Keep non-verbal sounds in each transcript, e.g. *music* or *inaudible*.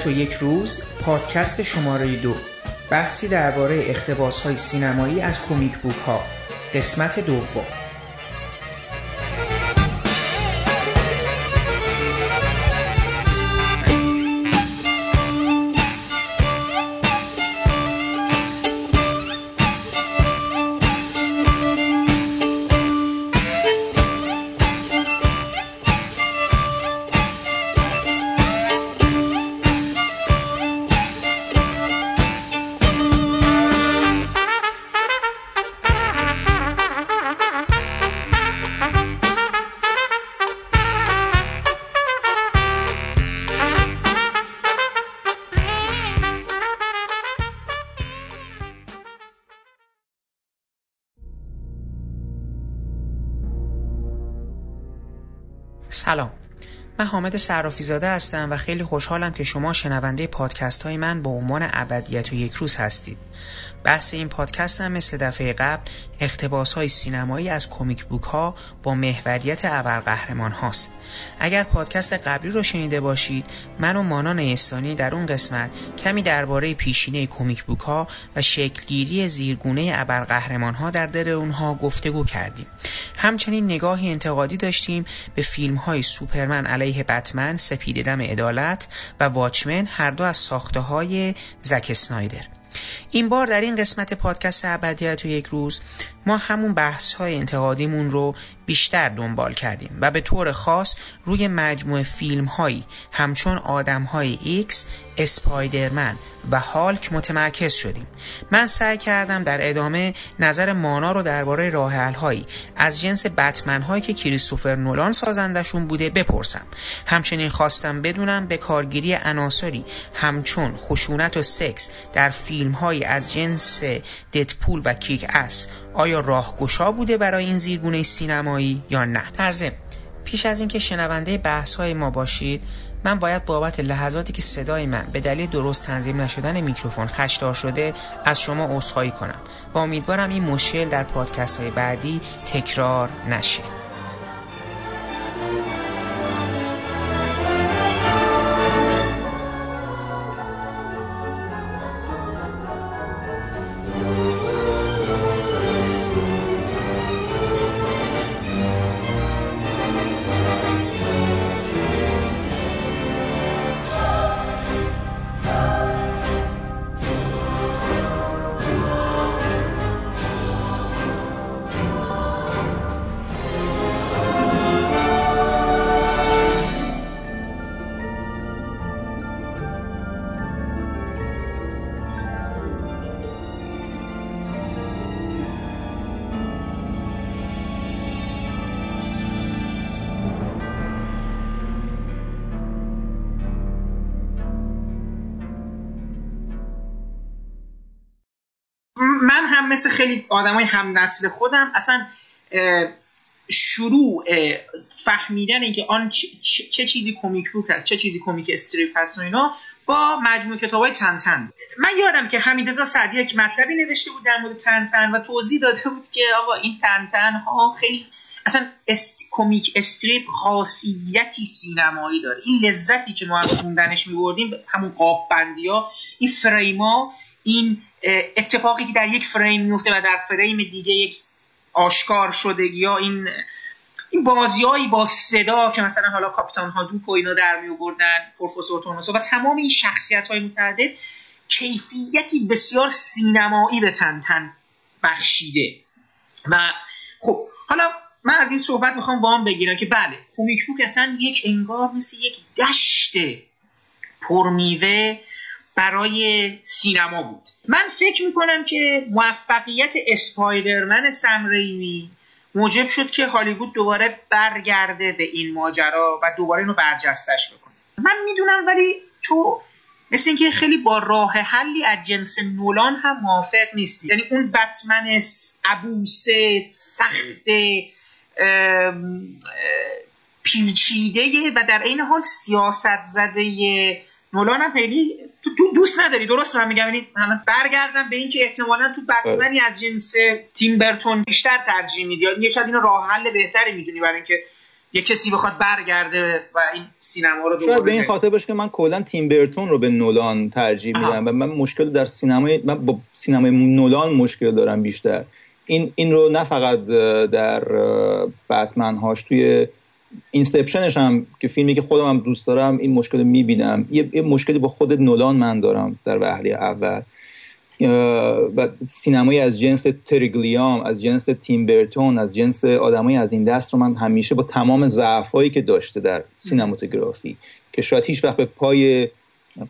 ابدیت و یک روز پادکست شماره دو بحثی درباره اقتباس های سینمایی از کمیک بوک ها قسمت دوم. حامد صرافی زاده هستم و خیلی خوشحالم که شما شنونده پادکست های من با عنوان ابدیت و یک روز هستید. بحث این پادکست هم مثل دفعه قبل اقتباس های سینمایی از کمیک بوک ها با محوریت ابرقهرمان هاست. اگر پادکست قبلی رو شنیده باشید من و مانان استانی در اون قسمت کمی درباره پیشینه کمیک بوک ها و شکلگیری زیرگونه ابرقهرمان ها در در اونها گفتگو کردیم. همچنین نگاهی انتقادی داشتیم به فیلم های سوپرمن علیه بتمن سپید دم عدالت و واچمن هر دو از ساخته های زک سنایدر این بار در این قسمت پادکست ابدیت و یک روز ما همون بحث های انتقادیمون رو بیشتر دنبال کردیم و به طور خاص روی مجموعه فیلم هایی همچون آدم های ایکس، اسپایدرمن و هالک متمرکز شدیم. من سعی کردم در ادامه نظر مانا رو درباره کارهایی از جنس بتمن هایی که کریستوفر نولان سازندشون بوده بپرسم. همچنین خواستم بدونم به کارگیری عناصری همچون خشونت و سکس در فیلم هایی از جنس ددپول و Kick-Ass آیا راهگشا بوده برای این زیرگونه سینمایی؟ یا نه. در پیش از اینکه شنونده بحث های ما باشید من باید بابت لحظاتی که صدای من به دلیل درست تنظیم نشدن میکروفون خشدار شده از شما عذرخواهی کنم. و امیدوارم این مشکل در پادکست های بعدی تکرار نشه. مثل خیلی آدمای هم نسل خودم. اصلا شروع فهمیدن اینکه آن چه, چیزی کمیک بوک هست چه چیزی کمیک استریپ هست و اینا با مجموع کتاب های تن من یادم که حمیدرضا سعدی یک مطلبی نوشته بود در مورد تن و توضیح داده بود که آقا این تن ها خیلی اصلا است... کمیک استریپ خاصیتی سینمایی داره. این لذتی که ما از خوندنش میبردیم همون قاب بندی ها این فریما این اتفاقی که در یک فریم میفته و در فریم دیگه یک آشکار شده یا این این بازیایی با صدا که مثلا حالا کاپیتان هادوک و اینا در می آوردن پروفسور تونوسو و تمام این شخصیت های متعدد کیفیتی بسیار سینمایی به تن تن بخشیده. و خب حالا من از این صحبت می‌خوام با هم بگیرم که بله کومیک بوک اصلا یک انگار مثل یک دشت پرمیوه برای سینما بود. من فکر می‌کنم که موفقیت اسپایدرمن سمریمی موجب شد که هالیوود دوباره برگرده به این ماجرا و دوباره اینو برجستش بکنه. من می‌دونم ولی تو مثل اینکه خیلی با راه حلی از جنس نولان هم موافق نیستی. یعنی اون بتمن عبوسه سخت پیچیده و در این حال سیاست زده نولان هم خیلی تو دوست نداری درست من میگم یعنی برگردم به اینکه احتمالا تو بتمنی از جنس تیم برتون بیشتر ترجیح میدی. یا شاید اینو راه حل بهتری می‌دونی برای اینکه یه کسی بخواد برگرده و این سینما رو شاید به این خاطر باشه که من کلا تیم برتون رو به نولان ترجیح میدم و من مشکل در سینمای من با سینمای نولان مشکل دارم بیشتر. این این رو نه فقط در بتمن هاش توی Inception ش هم که فیلمی که خودم هم دوست دارم این مشکل رو می‌بینم. یه،, یه مشکلی با خود نولان من دارم در وهله اول. و سینمایی از جنس تری گیلیام از جنس تیم برتون از جنس آدمایی از این دست رو من همیشه با تمام ضعفایی که داشته در سینماتوگرافی که شاید هیچ وقت به پای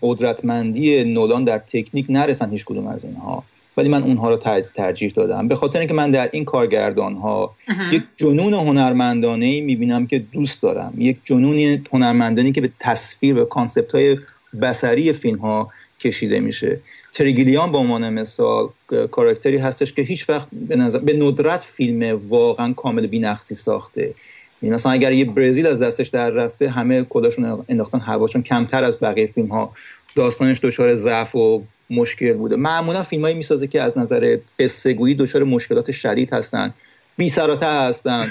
قدرتمندی نولان در تکنیک نرسن هیچ کدوم از اینها. ولی من اونها رو ترجیح دادم. به خاطر اینکه من در این کارگردان ها یک جنون هنرمندانه ای می‌بینم که دوست دارم. یک جنون هنرمندانی که به تصویر و کانسپت های بسری فیلم ها کشیده میشه. تریگیلیان به عنوان مثال کاراکتری هستش که هیچ وقت به, نظر، به ندرت فیلم واقعا کامل بینقصی ساخته. یعنی مثلا اگر یه برزیل از دستش در رفته همه کلاشون انداختن هواشون کمتر از بقیه فیلم ها داستانش دچار ضعف و مشکل بوده. معمولا فیلمایی می‌سازه که از نظر قصه گویی دچار مشکلات شدید هستن بی سراته هستن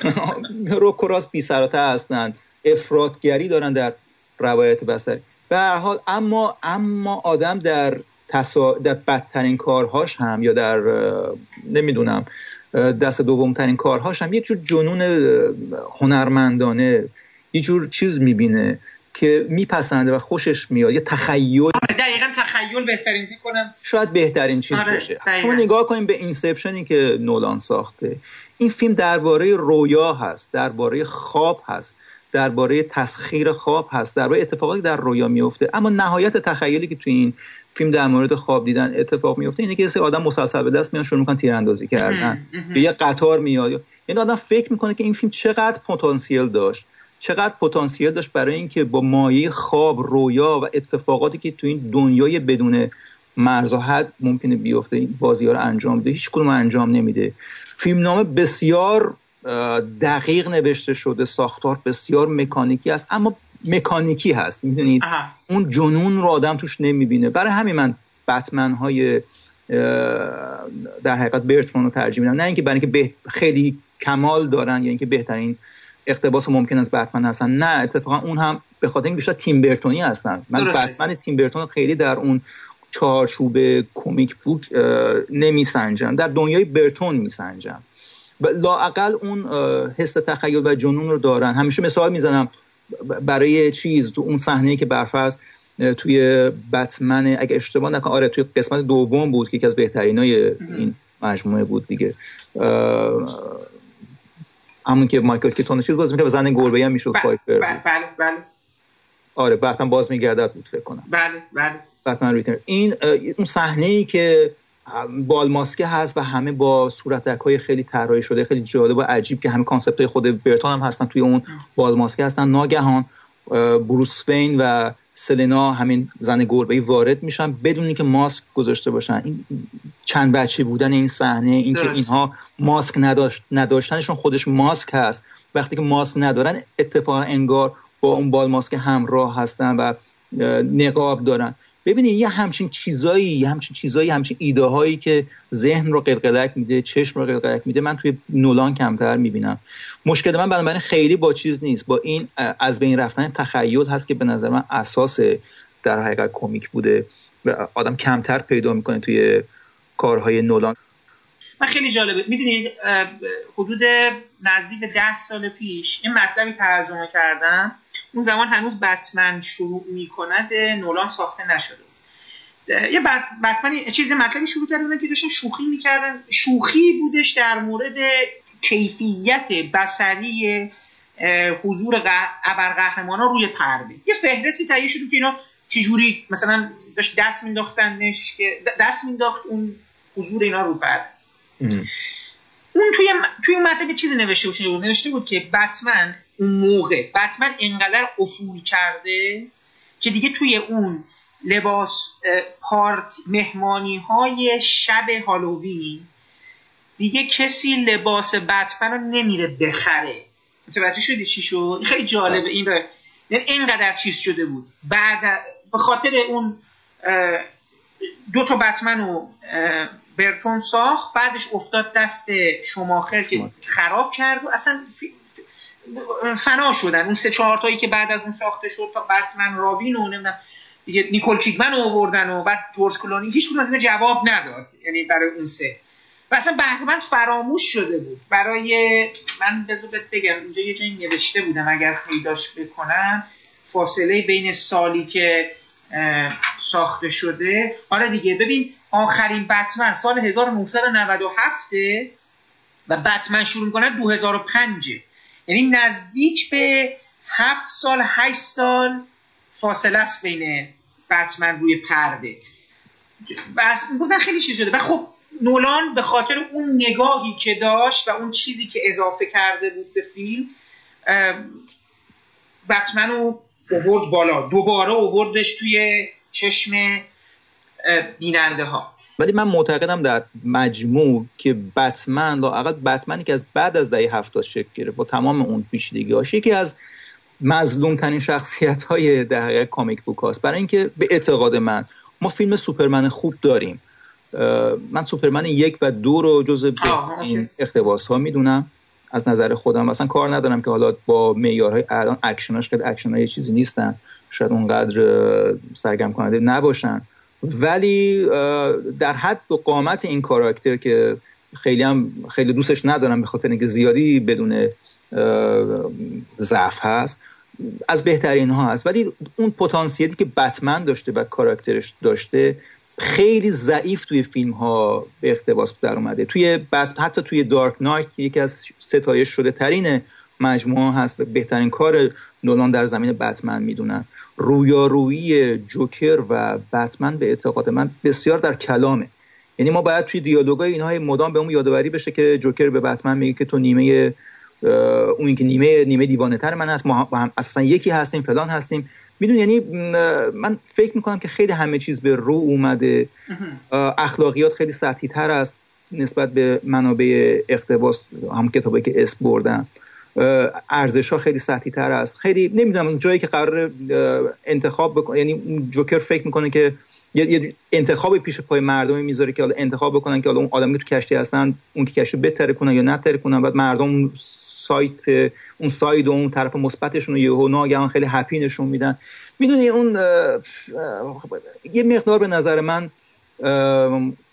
*laughs* رو کراس بی سراته هستن افرادگری دارن در روایت بسری به هر حال اما اما آدم در تصا... در بدترین کارهاش هم یا در نمی‌دونم دست دومترین کارهاش هم یک جور جنون هنرمندانه یه جور چیز می‌بینه. که میپسنده و خوشش میاد. یه تخیل. آره دقیقا تخیل بهترین کنم. شاید بهترین چیز آره باشه. شما نگاه کنیم به اینسپشنی که نولان ساخته. این فیلم درباره رویا هست درباره خواب هست درباره تسخیر خواب هست درباره اتفاقاتی در رویا میفته. اما نهایت تخیلی که تو این فیلم در مورد خواب دیدن اتفاق میفته اینه که یه آدم مسلسل به دست میان شروع می‌کنن تیراندازی کردن. یه قطار میاد. این یعنی آدم فکر می‌کنه که این فیلم چقدر پتانسیل داشت. چقدر پتانسیل داشت برای اینکه با مایه خواب رویا و اتفاقاتی که تو این دنیای بدون مرز و حد ممکنه بیفته این بازی ها رو انجام بده هیچ کدوم انجام نمیده. فیلمنامه بسیار دقیق نوشته شده ساختار بسیار مکانیکی است اما مکانیکی هست می‌دونید؟ اون جنون رو آدم توش نمی‌بینه. برای همین من بتمن های در حقیقت برتمان رو ترجیح میدم. نه اینکه برای اینکه خیلی کمال دارن یا اینکه بهترین اقتباس ممکن از بتمن هستن. نه اتفاقا اون هم به خاطر اینکه بیشتر تیم برتونی هستن. من بتمن تیم برتون خیلی در اون چارچوب کمیک بوک نمیسنجم. در دنیای برتون میسنجم. لاقل اون حس تخیل و جنون رو دارن. همیشه مثال می‌زنم برای چیز تو اون صحنه که برفرض توی بتمن اگه اشتباه نکنم آره توی قسمت دوم بود که یکی از بهترینای این مجموعه بود دیگه. همون که مایکل کیتون چیز بازی می‌کنه زن گربه هم می‌شد بله بله بله. آره بعدم باز میگردد بود فکر کنم. بله بله. بتمن این اون صحنه ای که بال ماسکه هست و همه با صورتک های خیلی طراحی شده خیلی جالب و عجیب که همه concept های خود برتون هم هستن توی اون بال ماسکه هستن. ناگهان بروس وین و سلنا همین زن گربه وارد میشن بدون اینکه ماسک گذاشته باشن. این چند بچه بودن این صحنه اینکه اینها ماسک نداشت نداشتنشون خودش ماسک هست. وقتی که ماسک ندارن اتفاقا انگار با اون بال ماسک همراه هستن و نقاب دارن. ببینید یه همچین چیزایی یه همچین چیزایی همچین ایده هایی که ذهن رو قلقلک میده چشم رو قلقلک میده من توی نولان کمتر می‌بینم. مشکل من بنابراین خیلی با چیز نیست. با این از بین رفتن تخیل هست که به نظر من اساس در حقیقت کمیک بوده و آدم کمتر پیدا می‌کنه توی کارهای نولان. من خیلی جالبه. می‌دونید حدود نزدیک ده سال پیش این مطلبی ترجمه کردم اون زمان هنوز بتمن شروع می‌کند نولان ساخته نشده. یه بتمن چیز مطلبی شروع کردن که داشتن شوخی می‌کردن. شوخی بودش در مورد کیفیت بسری حضور ابرقهرمانا روی پرده. یه فهرستی تهیه شده که اینا چجوری مثلا داشت دست مینداختنش که دست مینداخت اون حضور اینا رو پرده. اون توی توی اون مطلب چیزی نوشته بود نوشته بود که بتمن اون موقع بتمن انقدر افول کرده که دیگه توی اون لباس پارت مهمانی های شب هالووین دیگه کسی لباس بتمن رو نمیره بخره. متوجه شدی چی شد؟ خیلی جالبه این یعنی اینقدر چیز شده بود. بعد به خاطر اون دو تا بتمن و برتون ساخت بعدش افتاد دست شماخر که خراب کرد. و اصلا فنا شدن. اون سه چهار تایی که بعد از اون ساخته شد تا بتمن رابین و نمی‌دونم دیگه نیکول چیدمن رو آوردن و بعد جورج کلونی. هیچ از اینا جواب نداد یعنی برای اون سه. و اصلا بهمن فراموش شده بود. برای من بذار بگم اینجا یه جایی نوشته بودم اگر پیداش بکنم. فاصله بین سالی که ساخته شده. آره دیگه ببین آخرین بتمن سال 1997 و بتمن شروع می‌کنه 2005 یعنی نزدیک به 7 سال 8 سال فاصله است بین بتمن روی پرده. بس بودن خیلی چیز شده. و خب نولان به خاطر اون نگاهی که داشت و اون چیزی که اضافه کرده بود به فیلم بتمن رو اوورد بالا. دوباره اووردش توی چشم بیننده ها ولی من معتقدم در مجموع که بتمن لاقل بتمنی که از بعد از دهه هفتاد شکل گرفت با تمام اون پیچیدگی هاش. یکی از مظلوم ترین شخصیت های در کامیک بوک هاست. برای اینکه به اعتقاد من ما فیلم سوپرمن خوب داریم. من سوپرمن یک و دو رو جز این اقتباس ها می‌دونم. از نظر خودم اصلا کار ندارم که حالا با معیارهای الان اکشناش که اکشن های چیزی نیستن. شاید اونقدر سرگرم کننده نباشن. ولی در حد و قامت این کاراکتر که خیلی هم خیلی دوستش ندارم به خاطر اینکه زیادی بدون ضعف هست از بهترین ها هست. ولی اون پتانسیلی که بتمن داشته و کاراکترش داشته خیلی ضعیف توی فیلم ها به اقتباس در اومده. توی حتی توی دارک نایت یکی از ستایش شده ترین مجموعه هست و بهترین کار نولان در زمین بتمن می‌دونن. رویارویی جوکر و بتمن به اعتقاد من بسیار در کلامه. یعنی ما باید توی دیالوگای اینها مدام به اون یادآوری بشه که جوکر به بتمن میگه که تو نیمه اون که نیمه نیمه دیوانه تر من هست ما هم اصلا یکی هستیم فلان هستیم. میدون یعنی من فکر می‌کنم که خیلی همه چیز به رو اومده. اخلاقیات خیلی سطحی تر است نسبت به منابع اقتباس هم کتابی که اسم بردن. ارزش ها خیلی سطحی تر است. خیلی نمی‌دونم جایی که قرار انتخاب بکنه یعنی جوکر فکر می‌کنه که یه انتخاب پیش پای مردم می‌ذاره که حالا انتخاب بکنن که حالا اون آدمی که تو کشتی هستن اون که کشتی بتره کنن یا نتره کنن بعد مردم side اون side و اون طرف مثبتشون رو یهو ناگهان خیلی happy نشون میدن. می‌دونی اون یه مقدار به نظر من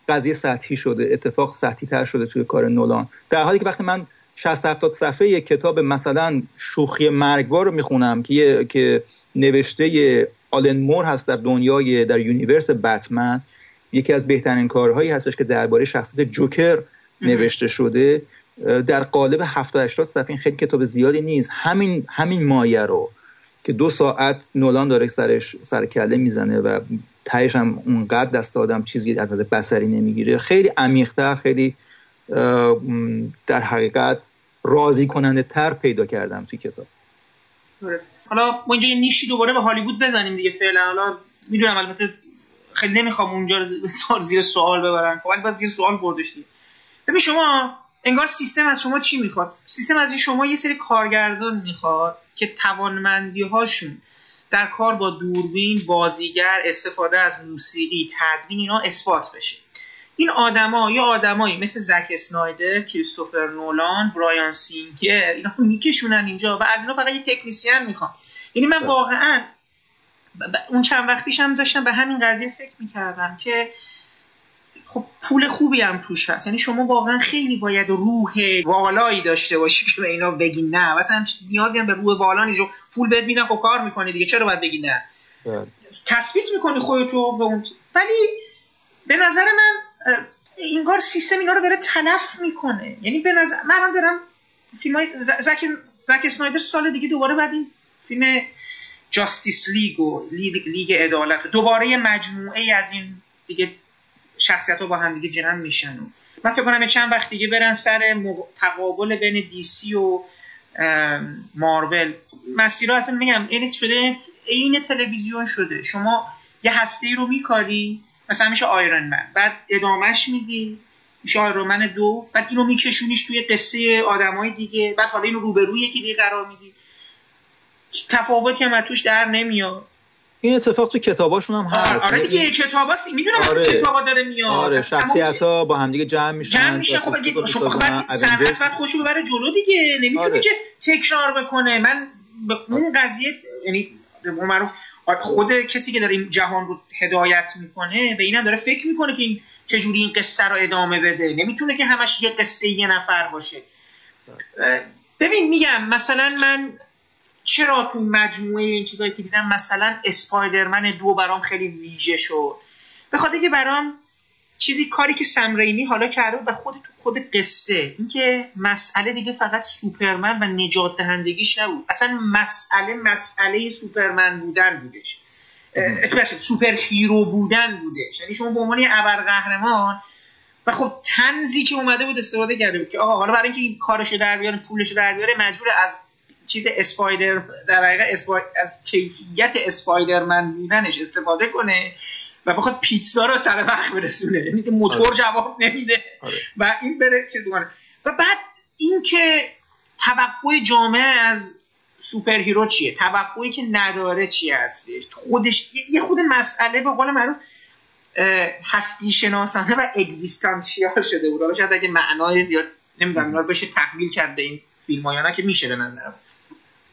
قضیه سطحی شده اتفاق سطحی تر شده توی کار نولان. در حالی که وقتی من 60 70 صفحه یک کتاب مثلا شوخی مرگبار رو می‌خونم که که نوشته آلن مور هست در دنیای در universe بتمن. یکی از بهترین کارهایی هستش که درباره شخصیت جوکر نوشته شده. در قالب 70 80 صفحه این خیلی کتاب زیادی نیست. همین همین مایه رو که دو ساعت نولان داره سرش سر کله می‌زنه و تهش هم اونقدر دست آدم چیزی از بسری نمی‌گیره. خیلی عمیقتر خیلی در حقیقت راضی کننده تر پیدا کردم توی کتاب. حالا ما اینجا یه نیشی دوباره به هالیوود بزنیم دیگه فعلا. حالا می‌دونم البته خیلی نمی‌خوام اونجا رو زیر سوال ببرم. خب البته زیر سوال بردش ببین شما انگار سیستم از شما چی می‌خواد؟ سیستم از شما یه سری کارگردان می‌خواد که توانمندی هاشون در کار با دوربین بازیگر استفاده از موسیقی تدوین اینا اثبات بشه. این آدما یا آدمایی مثل زک اسنایدر کریستوفر نولان برایان سینگر اینا میکشونن اینجا و از اینا فقط یه تکنیسیان می‌خوام یعنی من واقعا اون چند وقت پیشم داشتم به همین قضیه فکر می‌کردم که خب پول خوبی هم توش هست. یعنی شما واقعا خیلی باید روح والایی داشته باشی که به اینا بگی نه. مثلا نیازی هم به روح والا نیست. پول بهت میدن خب کار می‌کنه دیگه. چرا باید بگی نه؟ بله. تثبیت می‌کنی خودتو به اون ولی به نظر من این کار سیستم اینا رو داره تلف می‌کنه. یعنی به نظر من دارم فیلم های زک, زک اسنایدر سال دیگه دوباره بعد این فیلم جاستیس لیگ و لیگ, لیگ عدالت دوباره مجموعه از این دیگه شخصیت ها با هم دیگه جمع میشن. و من فکر کنم چند وقت دیگه برن سر تقابل بین دیسی و مارول. مسیرها اصلا میگم این شده؟ عین تلویزیون شده. شما یه هسته رو میکاری مثلا میشه آیرون من بعد ادامهش میدی میشه آیرون من دو. بعد اینو میکشونیش توی قصه آدمای دیگه. بعد حالا اینو روبروی یکی دیگه قرار میدی تفاوتی هم توش در نمیاد. این اتفاق تو کتاباشون هم هست. آره دیگه کتاباست. می‌دونم آره. کتابا داره میاد. آره شخصیت ها با همدیگه جمع میشن جمع میشن خب اگه شما بعد سرعت بعد خوشو ببره جلو دیگه. نمی‌تونه آره. که تکرار بکنه. من اون قضیه یعنی معروف خود کسی که داره این جهان رو هدایت می‌کنه به اینم داره فکر می‌کنه که این چجوری این قصه رو ادامه بده. نمی‌تونه که همش یه قصه یه نفر باشه. ببین میگم مثلا من چرا تو مجموعه این چیزایی که دیدم مثلا اسپایدرمن دو برام خیلی ویژه شد؟ به خاطر که برام چیزی کاری که سمرینی حالا کرده و خود تو خود قصه. اینکه مسئله دیگه فقط سوپرمن و نجات دهندگیش نبود. اصلا مسئله مسئله سوپرمن بودن بودش. superhero بودن بودش. یعنی شما به عنوان ابرقهرمان و خب طنزی که اومده بود استفاده کرده بود که آقا حالا برای اینکه این کارشو در بیاره پولشو در بیاره مجبور از چیز اسپایدر در حقیقت اسپای... از کیفیت اسپایدرمن بودنش استفاده کنه. و بخواد پیتزا رو سر وقت برسونه. یعنی موتور آره. جواب نمیده. آره. و این بره چیز کنه. و بعد اینکه توقع جامعه از superhero چیه؟ توقعی که نداره چیه هستش؟ خودش یه خود مسئله به قول معروف هستی شناسانه و اگزیستانسیال شده بود. حالا شاید اگه معنای زیاد نمی‌دونم اینا بشه تحمیل کرده این فیلم ها که میشه به نظرم.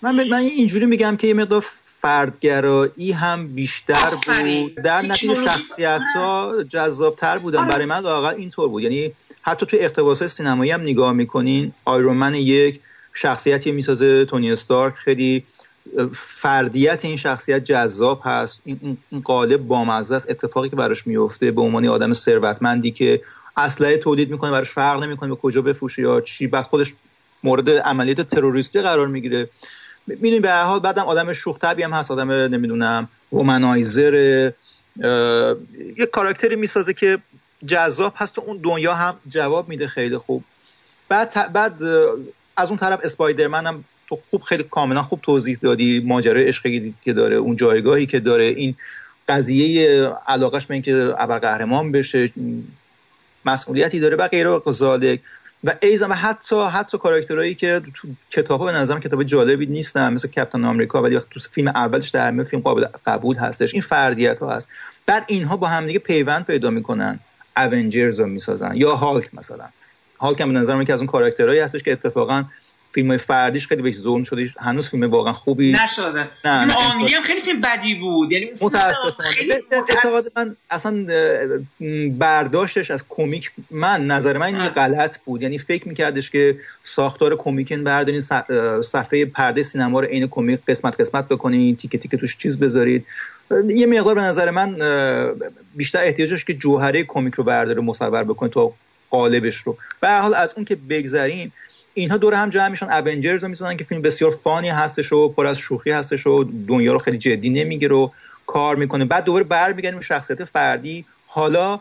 من من اینجوری میگم که یه مقدار فردگرایی هم بیشتر بود. در نتیجه شخصیت ها جذابتر بودن. آره. برای من واقعا اینطور بود. یعنی حتی تو اقتباس سینمایی هم نگاه می‌کنین آیرون من یک شخصیتی می‌سازه تونی استارک خیلی فردیت این شخصیت جذاب هست. این, قالب بامزه است. اتفاقی که براش میفته به عنوان آدم ثروتمندی که اسلحه تولید می‌کنه براش فرق نمی‌کنه به کجا بفروشه یا چی. بعد خودش مورد عملیات تروریستی قرار می‌گیره. می‌دونی به هر حال بعدم آدم شوخ هم هست آدم نمی‌دونم رومنایزر یه کاراکتری می‌سازه که جذاب هست و اون دنیا هم جواب میده خیلی خوب. بعد بعد از اون طرف اسپایدرمن هم تو خوب خیلی کاملا خوب توضیح دادی ماجرای عشقی که داره اون جایگاهی که داره این قضیه علاقش به اینکه قهرمان بشه مسئولیتی داره و غیره و و ایزا و حتی حتی کاراکترهایی که تو کتابا به نظرم کتاب جالبی نیستن مثل کپتن آمریکا ولی تو فیلم اولش در همه فیلم قابل قبول هستش. این فردیت ها هست. بعد اینها با همدیگه پیوند پیدا می‌کنن. اونجرز رو می‌سازن. یا هالک مثلا. هالک هم به نظرم که از اون کاراکترهایی هستش که اتفاقا فیلم های فردیش خیلی بهش ظلم شده هنوز فیلم واقعا خوبی نشده. نه فیلم آنگلی هم خیلی فیلم بدی بود. یعنی متاسفانه. من اصلا برداشتش از کمیک من نظر من این غلط بود. یعنی فکر میکردش که ساختار کمیکن بردارین صفحه پرده سینما رو عین کمیک قسمت قسمت بکنین تیکه تیکه توش چیز بذارید. یه مقدار به نظر من بیشتر احتیاجش که جوهره کمیک رو برداره مصور بکنه تا قالبش رو. به حال از اون که بگذریم اینها دور هم جمع میشن. اونجرز رو می‌سازن که فیلم بسیار فانی هستش و پر از شوخی هستش و دنیا رو خیلی جدی نمی‌گیره و کار می‌کنه. بعد دوباره برمیگردیم به شخصیت فردی. حالا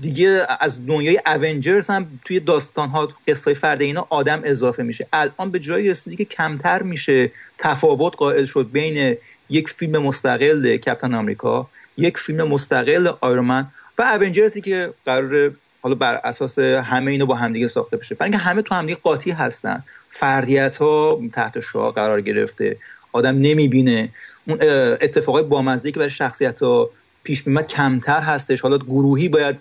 دیگه از دنیای اونجرز هم توی داستان ها قصه فردی اینا آدم اضافه میشه. الان به جایی رسیدی که کمتر میشه تفاوت قائل شد بین یک فیلم مستقل کپتن آمریکا یک فیلم مستقل آیرون من و Avengers ی که قرار حالا بر اساس همه اینو با همدیگه ساخته بشه. برای اینکه همه تو همدیگه قاطی هستن. فردیت ها تحت شعاع قرار گرفته. آدم نمی‌بینه. اون اتفاقای بامزه که برای شخصیت ها پیش میمد کمتر هستش. حالا گروهی باید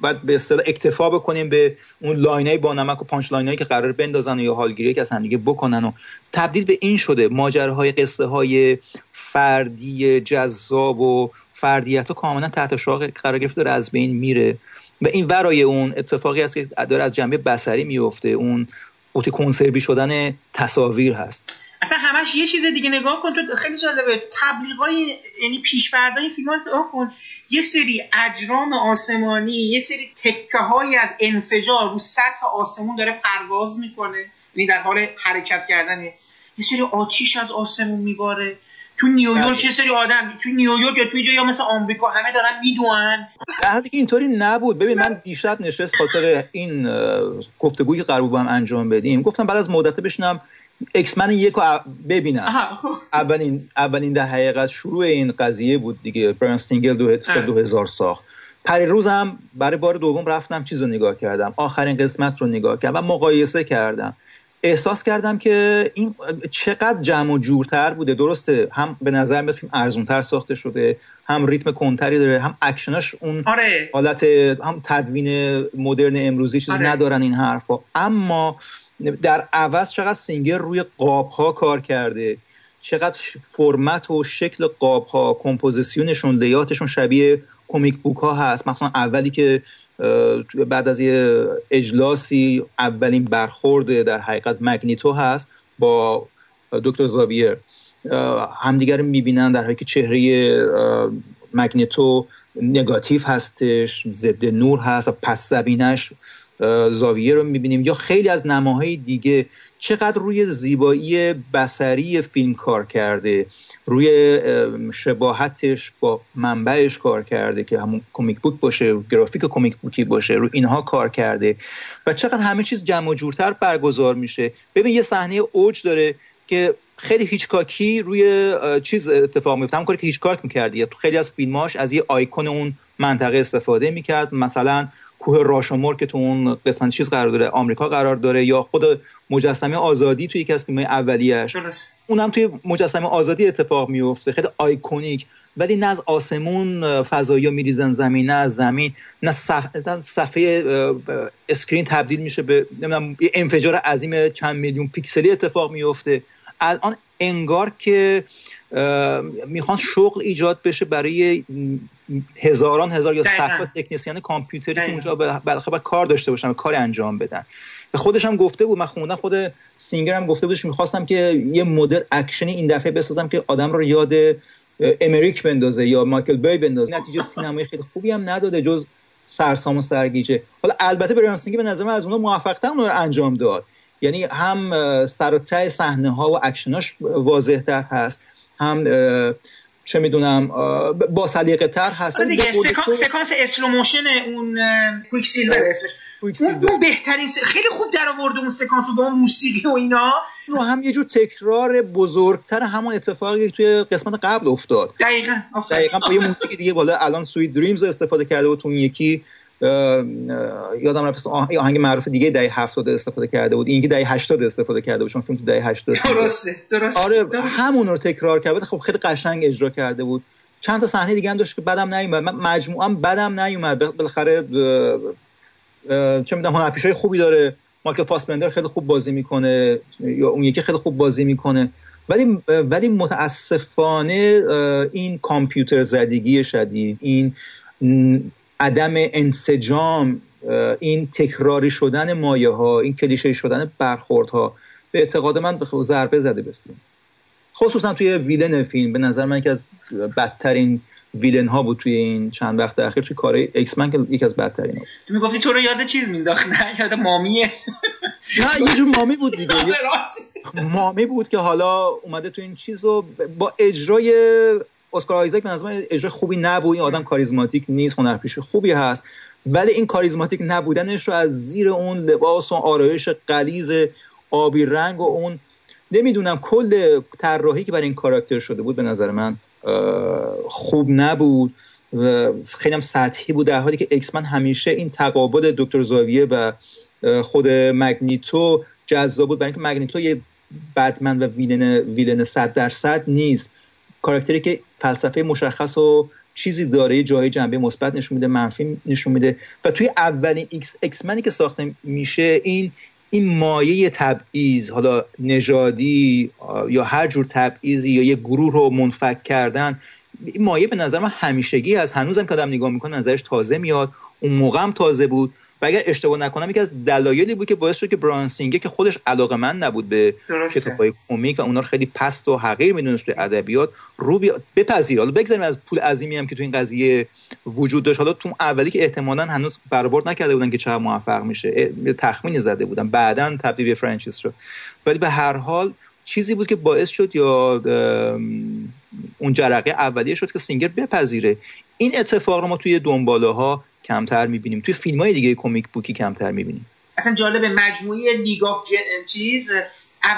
باید به اصطلاح اکتفا بکنیم به اون line ای با نمک و punchline ایی که قرار بندازن و یا حالگیری که از همدیگه بکنن و تبدیل به این شده. ماجراهای قصه های فردی جذاب و فردیت ها کاملا تحت شعا قرار گرفته داره از بین میره. و این ورای اون اتفاقی است که داره از جنبه بسری میفته اون اوتی کنسروی شدن تصاویر هست. اصلا همش یه چیز دیگه نگاه کن. تو خیلی جالبه تبلیغای یعنی پیشبردهای فیلم نگاه کن. یه سری اجرام آسمانی یه سری تکه های از انفجار رو سطح آسمون داره پرواز می‌کنه. یعنی در حال حرکت کردنه یه سری آتیش از آسمون میباره. تو نیویورک چه سری آدم تو نیویورک یا توی جایی مثل آمریکا همه دارن می‌دونن. در اینطوری نبود. ببین من دیشب نشست خاطر این گفتگویی قرار با هم انجام بدیم. گفتم بعد از مدت بشینم X-Men یک رو ببینم. خب. اولین اولین در حقیقت شروع این قضیه بود دیگه. برایان سینگر دو, دو هزار ساخت پری روزم برای بار دوم رفتم چیز رو نگاه کردم. آخرین قسمت رو نگاه کردم و مقایسه کردم. احساس کردم که این چقدر جمع و جورتر بوده درسته هم به نظر میاد فیلم ارزونتر ساخته شده هم ریتم کندتری داره هم اکشناش اون آره. حالت هم تدوین مدرن امروزی چیزی آره. ندارن این حرفا اما در عوض چقدر سینگر روی قاب ها کار کرده چقدر فرمت و شکل قاب ها کمپوزیسیونشون layout شون شبیه کمیک بوک ها هست مثلا اولی که بعد از یه اجلاسی اولین برخورد در حقیقت مگنیتو هست با دکتر زاویر همدیگر رو می‌بینن در حالی که چهره مگنیتو نگاتیو هستش ضد نور هست و پس زبینش زاویه رو می‌بینیم. یا خیلی از نماهای دیگه چقدر روی زیبایی بسری فیلم کار کرده. روی شباهتش با منبعش کار کرده که همون کمیک بوک باشه گرافیک کمیک بوکی باشه رو اینها کار کرده. و چقدر همه چیز جمع و جورتر برگزار میشه. ببین یه صحنه اوج داره که خیلی هیچکاکی روی چیز اتفاق میفته. هم کاری که هیچکاک می‌کردی تو خیلی از فیلماش از یه آیکون اون منطقه استفاده می‌کرد. مثلا کوه راشامور که تو اون قسمت چیز قرار داره آمریکا قرار داره یا خود مجسمه آزادی توی یکی از فیلم‌های اولیه‌اش. اونم توی مجسمه آزادی اتفاق میفته خیلی آیکونیک. ولی نه از آسمون فضایی میریزن زمین نه از زمین. نه صفحه screen تبدیل میشه به نمی‌دونم یه انفجار عظیم چند میلیون پیکسلی اتفاق میفته الان انگار که می‌خوان شغل ایجاد بشه برای هزاران هزار یا صدها تکنسیان کامپیوتری که اونجا بالاخره کار داشته باشن کار انجام بدن. به خودش هم گفته بود من خوندم خود سینگر هم گفته بودش می‌خواستم که یه مدل اکشنی این دفعه بسازم که آدم رو یاد امریش بندازه یا مایکل بی بندازه. نتیجه سینمایی خیلی خوبی هم نداده جز سرسام و سرگیجه. حالا البته برایان به نظر من از اونها موفق‌تر اون رو انجام داد. یعنی هم سر و صحنه ها و اکشناش واضح تر هست هم چه می‌دونم با سلیقه تر هست. آره دیگه سکانس slow motion اون Quicksilver اسمش اون بهترین س... خیلی خوب در آورده اون سکانس با اون موسیقی و اینا. و هم یه جور تکرار بزرگتر همون اتفاقی که توی قسمت قبل افتاد. دقیقا دقیقا با یه موسیقی دیگه بالا الان سویت دریمز استفاده کرده بود اون یکی یادم رفت آهنگ معروف دیگه دهه 70 استفاده کرده بود. اینکه دهه 80 استفاده کرده بود چون فیلم تو دهه 80 درسته درسته. آره همون رو تکرار کرده خب خیلی قشنگ اجرا کرده بود. چند تا صحنه دیگه هم داشت که بدم نیومد. من مجموعا بدم نیومد. بالاخره چه می‌دونم هنرپیشای خوبی داره. مایکل فاسبندر خیلی خوب بازی می‌کنه. یا اون یکی خیلی خوب بازی می‌کنه. ولی ولی متاسفانه این کامپیوتر زدگی شدید این عدم انسجام این تکراری شدن مایه ها این کلیشه شدن برخورد ها به اعتقاد من به ضربه زده به فیلم. خصوصا توی villain فیلم به نظر من که از بدترین villain ها بود توی این چند وقت اخیر توی کار X-Men که یکی از بدترین ها تو می‌گفتی تو رو یاد چیز مینداخت نه یاد Mummy ه. نه یه جور مامی بود دیگه. *laughs* مامی بود که حالا اومده تو این چیز رو با اجرای اسکار آیزاک به نظر اجرا خوبی نبود. این آدم کاریزماتیک نیست هنرپیش خوبی هست. ولی این کاریزماتیک نبودنش رو از زیر اون لباس و آرایش قلیز آبی رنگ و اون نمی‌دونم کل طراحی که برای این کاراکتر شده بود به نظر من خوب نبود و خیلی هم سطحی بود در حالی که اکسمن همیشه این تقابل دکتر زاویه و خود مگنیتو جذاب بود. برای اینکه مگنیتو یه bad man و villain villain صد درصد نیست. کاراکتری که فلسفه مشخص و چیزی داره جای جنبه مثبت نشون میده منفی نشون میده. و توی اولین X X-Men ی که ساخته میشه این این مایه تبعیض حالا نژادی یا هر جور تبعیضی یا یه گروه رو منفک کردن. این مایه به نظر من همیشگی از هنوزم که آدم نگاه می‌کنه نظرش تازه میاد. اون موقع هم تازه بود. و اگر اشتباه نکنم یکی از دلایلی بود که باعث شد که برایان سینگر که خودش علاقه من نبود به کتابای کمیک و اونا رو خیلی پست و حقیر می‌دونست توی ادبیات رو بی... بپذیر. حالا بگذاریم از پول عظیمی هم که تو این قضیه وجود داشت. حالا تو اولی که احتمالا هنوز برآورد نکرده بودن که چه موفق میشه. تخمین زده بودن. بعدا تبدیل به franchise شد. ولی به هر حال چیزی بود که باعث شد یا اون جرقه اولیه شد که سینگر بپذیره. این اتفاق رو ما توی دنباله ها کمتر می‌بینیم. توی فیلم های دیگه کمیک بوکی کمتر می‌بینیم. اصلا جالب مجموعه لیگ آف چیز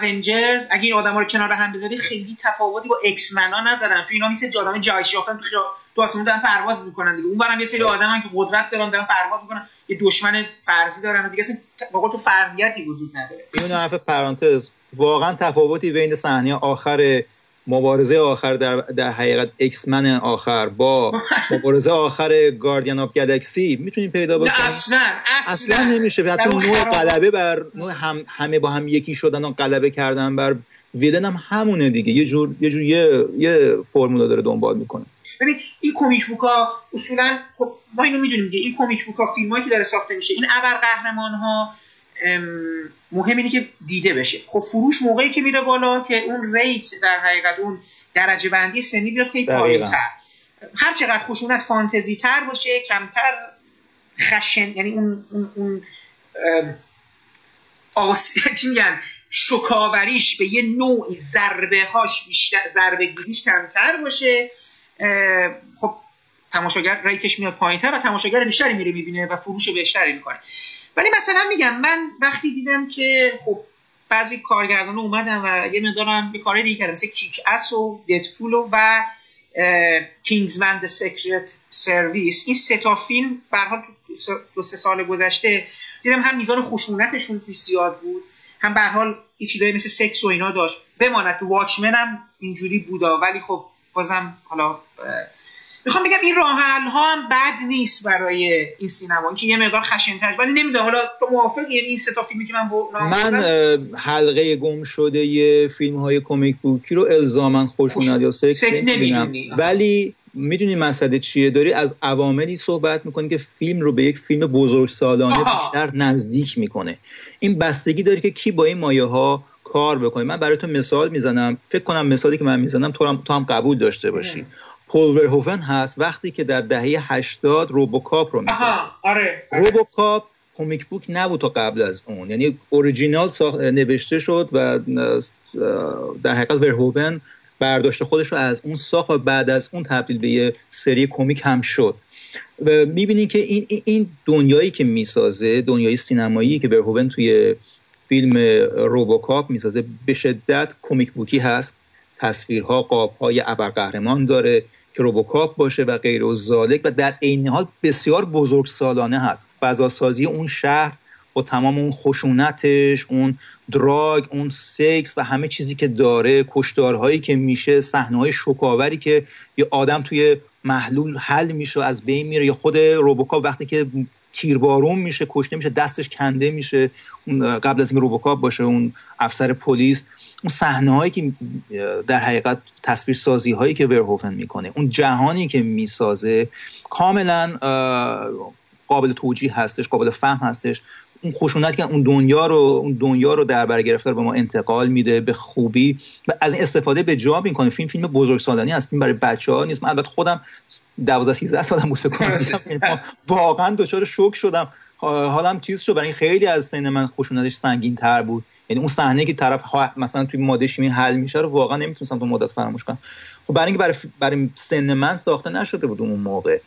اونجرز اگه این آدما رو کنار هم بذاری خیلی تفاوتی با ایکس منا ندارن. چون اینا مثل جادام جای شافتن تو تو آسمون دارن پرواز می‌کنن دیگه. اون برام یه سری آدمن که قدرت دارن دارن پرواز می‌کنن. یه دشمن فرضی دارن و دیگه. اصلا تو فرضیتی وجود نداره. این حرف پرانتز. واقعا تفاوتی بین صحنه آخر مبارزه آخر در, در حقیقت اکسمن آخر با *laughs* مبارزه آخر گاردین آف گلکسی می‌تونیم پیدا بکنیم؟ اصلا اصلا, اصلا نمیشه. حتی نوع قلبه بر نوع هم همه با هم یکی شدن و قلبه کردن بر ویلن هم همونه دیگه. یه جور یه جور یه, یه فرمولا داره دنبال می‌کنه. ببین این کمیک بوکا اصولا خب ما اینو می‌دونیم دیگه. این کمیک بوکا فیلمایی که داره ساخته میشه این ابر قهرمان ها مهم اینه که دیده بشه. خب فروش موقعی که میره بالا که اون ریت در حقیقت اون درجه بندی سنی بیاد خیلی پایینتر. هر چقدر خشونت فانتزی تر باشه کمتر خشن یعنی اون اون, اون آس... *laughs* چی میگن؟ شکاوریش به یه نوعی ضربه هاش بیشتر ضربه گیریش کمتر باشه. خب تماشاگر ریتش میاد پایینتر و تماشاگر بیشتری میره می‌بینه و فروش بیشتری می‌کنه. ولی مثلا میگم من وقتی دیدم که خب بعضی کارگردان اومدن و یه مقدارم یه کاری دیگه کردن مثل Kick-Ass و Deadpool و Kingsman The Secret Service این سه تا فیلم به حال دو سه سال گذشته دیدم هم میزان خشونتشون زیاد بود هم به حال یه چیزایی مثل سکس و اینا داشت. بماند Watchmen هم اینجوری بودا ولی خب بازم حالا می‌خوام بگم این راه ها هم بد نیست برای این سینما. اینکه یه مقدار خشن‌تر ولی نمی‌دونم حالا تو موافقی یعنی این سه تا فیلمی که من با من حلقه گم شده یه فیلم های کمیک بوکی رو الزاما خوشونت یا سکس نمی‌بینم. ولی می‌دونی مسئله چیه؟ داری از عواملی صحبت می‌کنی که فیلم رو به یک فیلم بزرگ سالانه بیشتر نزدیک می‌کنه. این بستگی داره که کی با این مایه ها کار بکنه من برای تو مثال می‌زنم. فکر کنم مثالی که من می‌زنم تو هم, تو هم قبول داشته باشی. پول ورهوفن هست وقتی که در دهه 80 روبوکاپ رو می‌سازه آره, آره. روبوکاپ کومیک بوک نبود تا قبل از اون. یعنی اوریجینال نوشته شد و در حقیقت ورهوفن برداشت خودش رو از اون ساخت و بعد از اون تبدیل به یه سری کمیک هم شد. و می‌بینید که این این دنیایی که می‌سازه دنیای سینمایی که ورهوون توی فیلم روبوکاپ می‌سازه به شدت کمیک بوکی هست. تصویرها قابهای ابرقهرمان داره. که روبوکاپ باشه و غیر و و در عین حال بسیار بزرگ سالانه هست. فضاسازی اون شهر با تمام اون خشونتش اون دراگ اون سکس و همه چیزی که داره کشدارهایی که میشه صحنه‌های شکاوری که یه آدم توی محلول حل میشه و از بین میره. یا خود روبوکاپ وقتی که تیربارون میشه کشته میشه دستش کنده میشه قبل از اینکه روبوکاپ باشه اون افسر پلیس. اون صحنه هایی که در حقیقت تصویر سازی هایی که ورهوفن می‌کنه اون جهانی که می‌سازه کاملا قابل توجیه هستش قابل فهم هستش. اون خشونت که اون دنیا رو اون دنیا رو در بر گرفته به ما انتقال میده به خوبی و از این استفاده به جا می‌کنه. فیلم فیلم بزرگ سالانی است فیلم برای بچه ها نیست. من البته خودم 12 13 سالم بود فکر کنم. واقعا دچار شوک شدم. حالم چیز شد. برای خیلی از سن من خشونتش سنگین تر بود. یعنی اون صحنه که طرف مثلا توی ماده شیمی حل میشه رو واقعا نمی‌تونستم تو مدت فراموش کنم خب برای اینکه برای, برای سن من ساخته نشده بود اون موقع.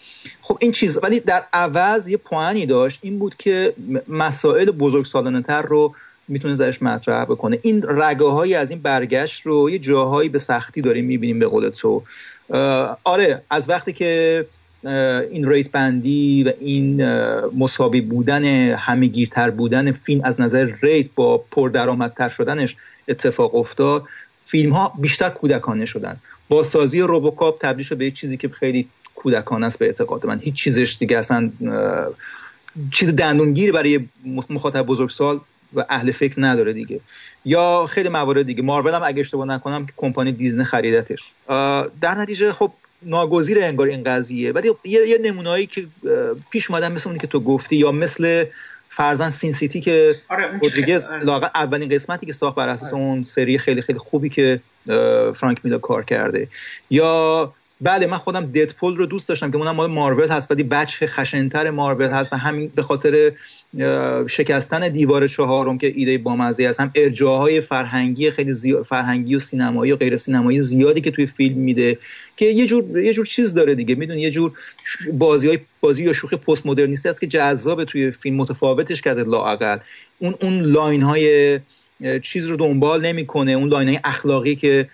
خب این چیز ولی در عوض یه پوانی داشت این بود که مسائل بزرگ سالانه تر رو می‌تونه درش مطرح بکنه. این رگه هایی از این برگشت رو یه جاهایی به سختی داریم می‌بینیم به قول تو. آره از وقتی که این ریت بندی و این مساوی بودن همهگیرتر بودن فیلم از نظر ریت با پردرآمدتر شدنش اتفاق افتاد. فیلم ها بیشتر کودکانه شدن. با سازی روبوکاپ تبدیل شد به چیزی که خیلی کودکانه است به اعتقاد من. هیچ چیزش دیگه اصلا چیز دندونگیری برای مخاطب بزرگسال و اهل فکر نداره دیگه. یا خیلی موارد دیگه. مارول هم اگه اشتباه نکنم که کمپانی دیزنی خریدتش. در نتیجه خب ناگزیر انگار این قضیه ولی یه, یه نمونایی که پیش اومدن مثل اونی که تو گفتی یا مثل فرزن سین سیتی که آره رودریگز آره. اولین قسمتی که ساخت بر اساس آره. اون سری خیلی خیلی خوبی که فرانک میلر کار کرده یا بله من خودم ددپول رو دوست داشتم که اونم مال مارول هست ولی بچه خشنتر مارول هست و همین به خاطر شکستن دیوار چهارم که ایده بامزه است. هم ارجاهای فرهنگی خیلی زیاد فرهنگی و سینمایی و غیر سینمایی زیادی که توی فیلم میده که یه جور یه جور چیز داره دیگه. می‌دونی یه جور بازی های بازی یا شوخی پست مدرنیستی است که جذاب توی فیلم متفاوتش کرده لااقل. اون اون line های چیز رو دنبال نمی‌کنه. اون line های اخلاقی که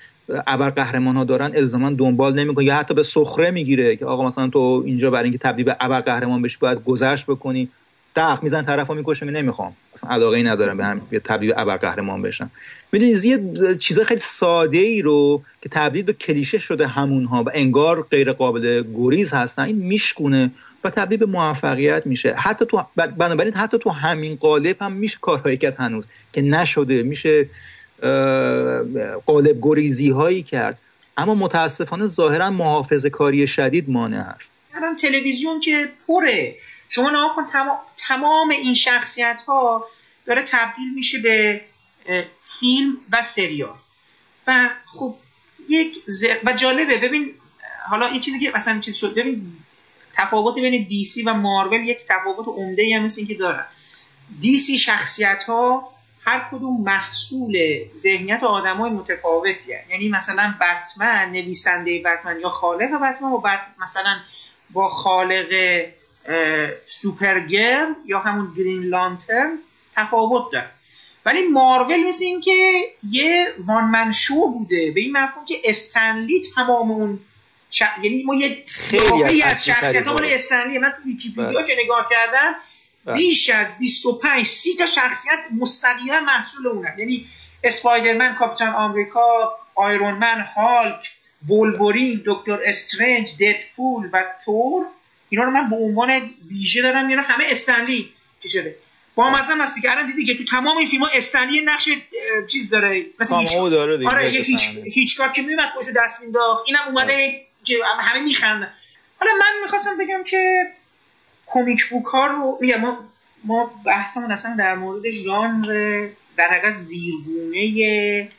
ابر قهرمان ها دارن الزاما دنبال نمی‌کنه یا حتی به سخره می‌گیره که آقا مثلا تو اینجا برای اینکه تبدیل به ابر قهرمان بشی باید گذشت بکنی. دق میزن طرفو می‌کشه می نمی‌خوام. اصلا علاقه ای ندارم به هم تبدیل ابر قهرمان بشم می‌دونید یه چیزا خیلی ساده ای رو که تبدیل به کلیشه شده همونها و انگار غیر قابل گریز هستن این میشکونه و تبدیل به موفقیت میشه. حتی تو بنابراین حتی تو همین قالب هم میشه کارهایی کرد هنوز که نشده. میشه قالب گریزی هایی کرد. اما متاسفانه ظاهرا محافظه کاری شدید مانع است. الان تلویزیون که پره. شما نها کن تمام, این شخصیت ها داره تبدیل میشه به فیلم و سریال. و خب یک و جالبه ببین حالا این چیزی که مثلا چیز شد ببین تفاوت بین دیسی و مارول یک تفاوت عمده ای هم مثل اینکه دارن. دیسی شخصیت ها هر کدوم محصول ذهنیت آدمای متفاوتی هست. یعنی مثلا بتمن نویسنده بتمن یا خالق بتمن و بت... مثلا با خالق Supergirl یا همون Green Lantern تفاوت داره ولی مارول مثل اینکه یه one show بوده به این مفهوم که استن لی تمام اون ش... یعنی ما یه سری از شخصیت ها استن لی من تو ویکیپیدیا بله. که نگاه کردم. بیش از 25 30 تا شخصیت مستقیما محصول اونن. یعنی Spider-Man کاپیتان آمریکا Iron هالک وولورین دکتر استرنج ددپول و تور. اینا رو من به عنوان ویژه دارم میارم همه استنلی چی شده. با مثلا هستی که الان دیدی که تو تمام این فیلم ها استنلی نقش چیز داره. مثل هیچ داره دیگه آره هیچ هیچ که میومد پشت دست مینداخت اینم اومده که همه میخندن. حالا من می‌خواستم بگم که کمیک بوک ها رو میگم ما ما بحثمون اصلا در مورد ژانر در حقیقت زیرگونه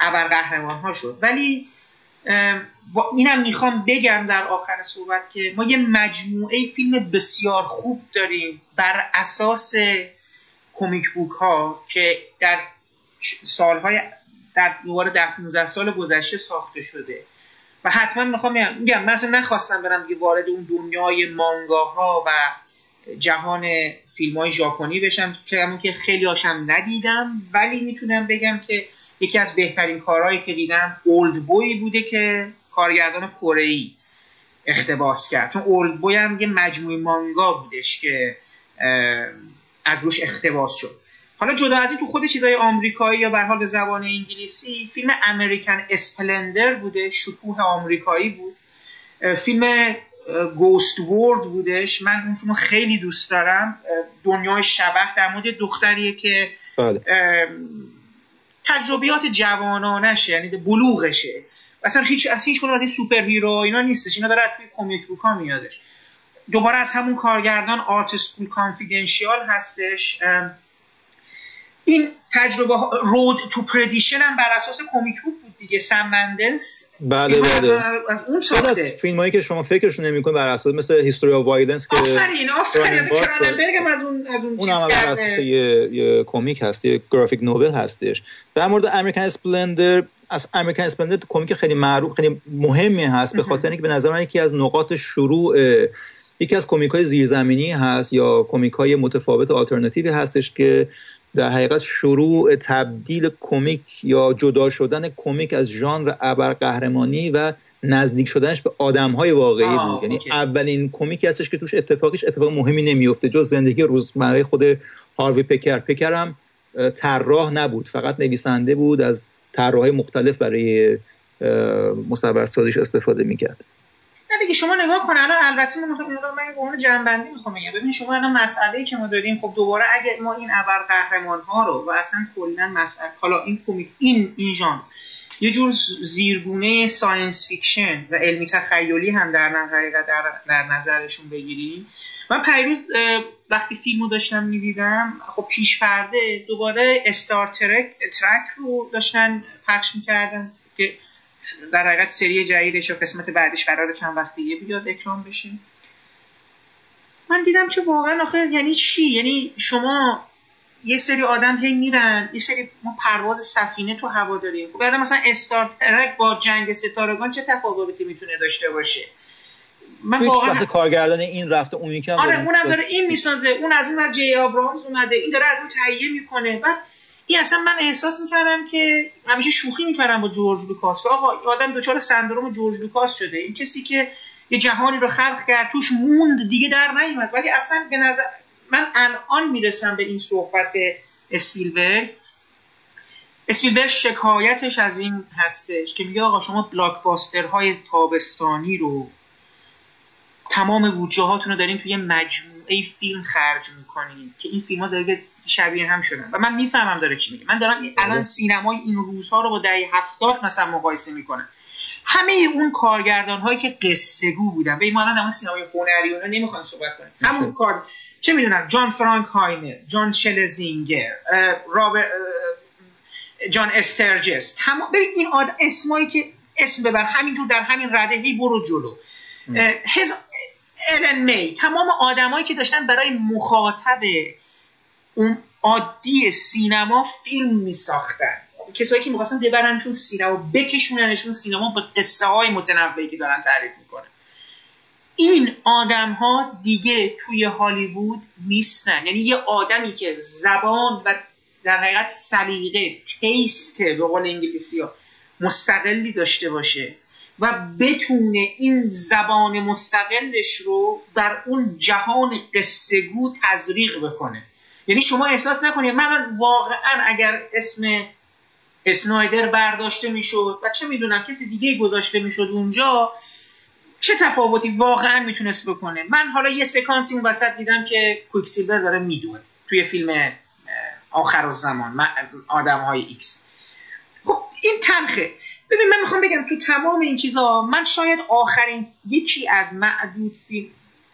ابرقهرمان ها شد. ولی اینم می‌خوام بگم در آخر صحبت که ما یه مجموعه فیلم بسیار خوب داریم بر اساس کمیک بوک ها که در سالهای در دوباره ده 15 سال گذشته ساخته شده. حتما می‌خوام میگم من اصلا نخواستم برم دیگه وارد اون دنیای مانگاها و جهان فیلم های ژاپنی بشم که که خیلی هاشم ندیدم ولی می‌تونم بگم که یکی از بهترین کارهایی که دیدم اولد بوی بوده که کارگردان کره ای اختباس کرد. چون اولد بوی هم یه مجموعه مانگا بودش که از روش اختباس شد. حالا جدا از این تو خود چیزای آمریکایی یا به حال به زبان انگلیسی فیلم امریکن اسپلندر بوده شکوه آمریکایی بود. فیلم Ghost World بودش. من اون فیلم خیلی دوست دارم. دنیای شبه در مورد دختریه که بله. تجربیات جوانانشه یعنی بلوغشه. اصلا هیچ از هیچ از این superhero اینا نیستش. اینا داره توی comic book ها میادش. دوباره از همون کارگردان Art School Confidential هستش. این تجربه Road to Perdition هم بر اساس کمیک بود دیگه. سم مندس. بله بله. اون ساخته. فیلم هایی که شما فکرشون نمی‌کنید بر اساس مثل History of Violence که آفرین آفرین. از کراننبرگ از اون از اون اون هم بر اساس یه, یه کمیک هست یه graphic novel هستش. در مورد American Splendor از American Splendor کمیک خیلی معروف خیلی مهمی هست به خاطر اینکه به نظر من یکی از نقاط شروع یکی از کمیک های زیرزمینی هست یا کمیک های متفاوت آلترناتیوی هستش که در حقیقت شروع تبدیل کمیک یا جدا شدن کمیک از ژانر ابرقهرمانی و نزدیک شدنش به آدم های واقعی بود. یعنی اولین کمیکی هستش که توش اتفاقش اتفاق مهمی نمیفته جز زندگی روزمره خود هاروی پکر. پکرم طراح نبود فقط نویسنده بود از طراحهای مختلف برای مصور استفاده می‌کرد. نه دیگه شما نگاه کن الان البته من می‌خوام من قانون جنبندی می‌خوام بگم. ببین شما الان مسئله که ما داریم خب دوباره اگه ما این ابر قهرمان ها رو و اصلا کلا مسئله حالا این کمیک این این ژانر یه جور زیرگونه science fiction و علمی تخیلی هم در حقیقت در, در نظرشون بگیریم. من پیروز وقتی فیلمو داشتم می‌دیدم خب پیش پرده دوباره Star Trek Trek رو داشتن پخش می‌کردن که در حقیقت سری جدیدش و قسمت بعدش قرار چند وقت دیگه بیاد اکران بشه من دیدم که واقعا آخه یعنی چی؟ یعنی شما یه سری آدم هی میرن یه سری ما پرواز سفینه تو هوا داریم. خب مثلا Star Trek با جنگ ستارگان چه تفاوتی می‌تونه داشته باشه؟ من واقعا کارگردان این رفته اون یکی آره اونم داره این می‌سازه اون از اون جی آبرامز اومده این داره از اون تهیه می‌کنه. بعد این اصلا من احساس می‌کردم که همیشه شوخی می‌کردم با جورج لوکاس که آقا آدم دچار سندروم جورج لوکاس شده. این کسی که یه جهانی رو خلق کرد توش موند دیگه در نیومد. ولی اصلا به نظر من الان می‌رسم به این صحبت اسپیلبرگ. اسپیلبرگ شکایتش از این هستش که میگه آقا شما های تابستانی رو تمام بودجه هاتون رو دارین توی مجموعه فیلم خرج می‌کنین که این فیلم ها داره شبیه هم شدن. و من می‌فهمم داره چی میگه. من دارم الان بله. سینمای این روزها رو با دهه هفتاد مثلا مقایسه می‌کنم. همه اون کارگردان هایی که قصه گو بودن به این در سینمای هنری اونها نمی‌خوام صحبت کنیم همون کار چه می‌دونم جان فرانک هاینر جان شلزینگر رابر جان استرجس. تمام ببین این آد... اسمایی که اسم ببر همینجور در همین رده هی برو جلو. هز... الن می تمام آدمایی که داشتن برای مخاطب اون عادی سینما فیلم می ساختن کسایی که می‌خواستن ببرنشون سینما بکشوننشون سینما با قصه های متنوعی که دارن تعریف می‌کنن. این آدم ها دیگه توی هالیوود نیستن. یعنی یه آدمی که زبان و در حقیقت سلیقه تیست به قول انگلیسی ها مستقلی داشته باشه و بتونه این زبان مستقلش رو در اون جهان قصهگو تزریق بکنه. یعنی شما احساس نکنید من واقعا اگر اسم اسنایدر برداشته می‌شد و چه می‌دونم کسی دیگه گذاشته می‌شد اونجا چه تفاوتی واقعا می‌تونست بکنه؟ من حالا یه سکانسی اون وسط دیدم که Quicksilver داره می‌دوئه توی فیلم آخر زمان آدم های ایکس. خب این تنخه ببین من می‌خوام بگم تو تمام این چیزها من شاید آخرین یکی از معدود فیلم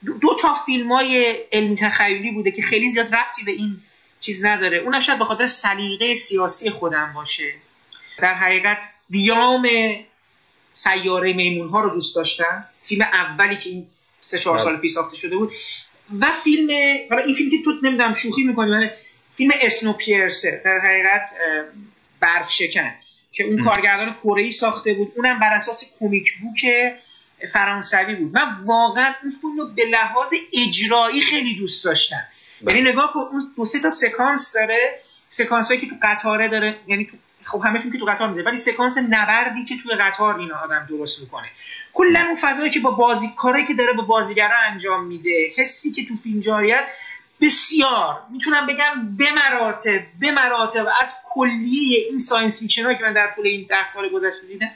دو, تا فیلم های علمی تخیلی بوده که خیلی زیاد ربطی به این چیز نداره. اونم شاید به خاطر سلیقه سیاسی خودم باشه. در حقیقت بیام سیاره میمون ها رو دوست داشتم. فیلم اولی که این سه چهار سال پیش ساخته شده بود. و فیلم حالا این فیلم که تو نمی‌دونم شوخی می‌کنی فیلم اسنو پیرسر در حقیقت برف شکن که اون کارگردان کره ساخته بود. اونم بر اساس کمیک بوک فرانسوی بود. من واقعا اون فیلم رو به لحاظ اجرایی خیلی دوست داشتم. یعنی نگاه کن اون دو سه تا سکانس داره. سکانس هایی که تو قطاره داره یعنی تو خب همه فیلم که تو قطار می‌ذاره ولی سکانس نبردی که توی قطار این آدم درست می‌کنه کلا اون فضایی که با بازی کاری که داره با بازیگرا انجام میده حسی که تو فیلم جاری است بسیار. می‌تونم بگم به مراتب به مراتب از کلیه این science fiction که من در طول این ده سال گذشته دیدم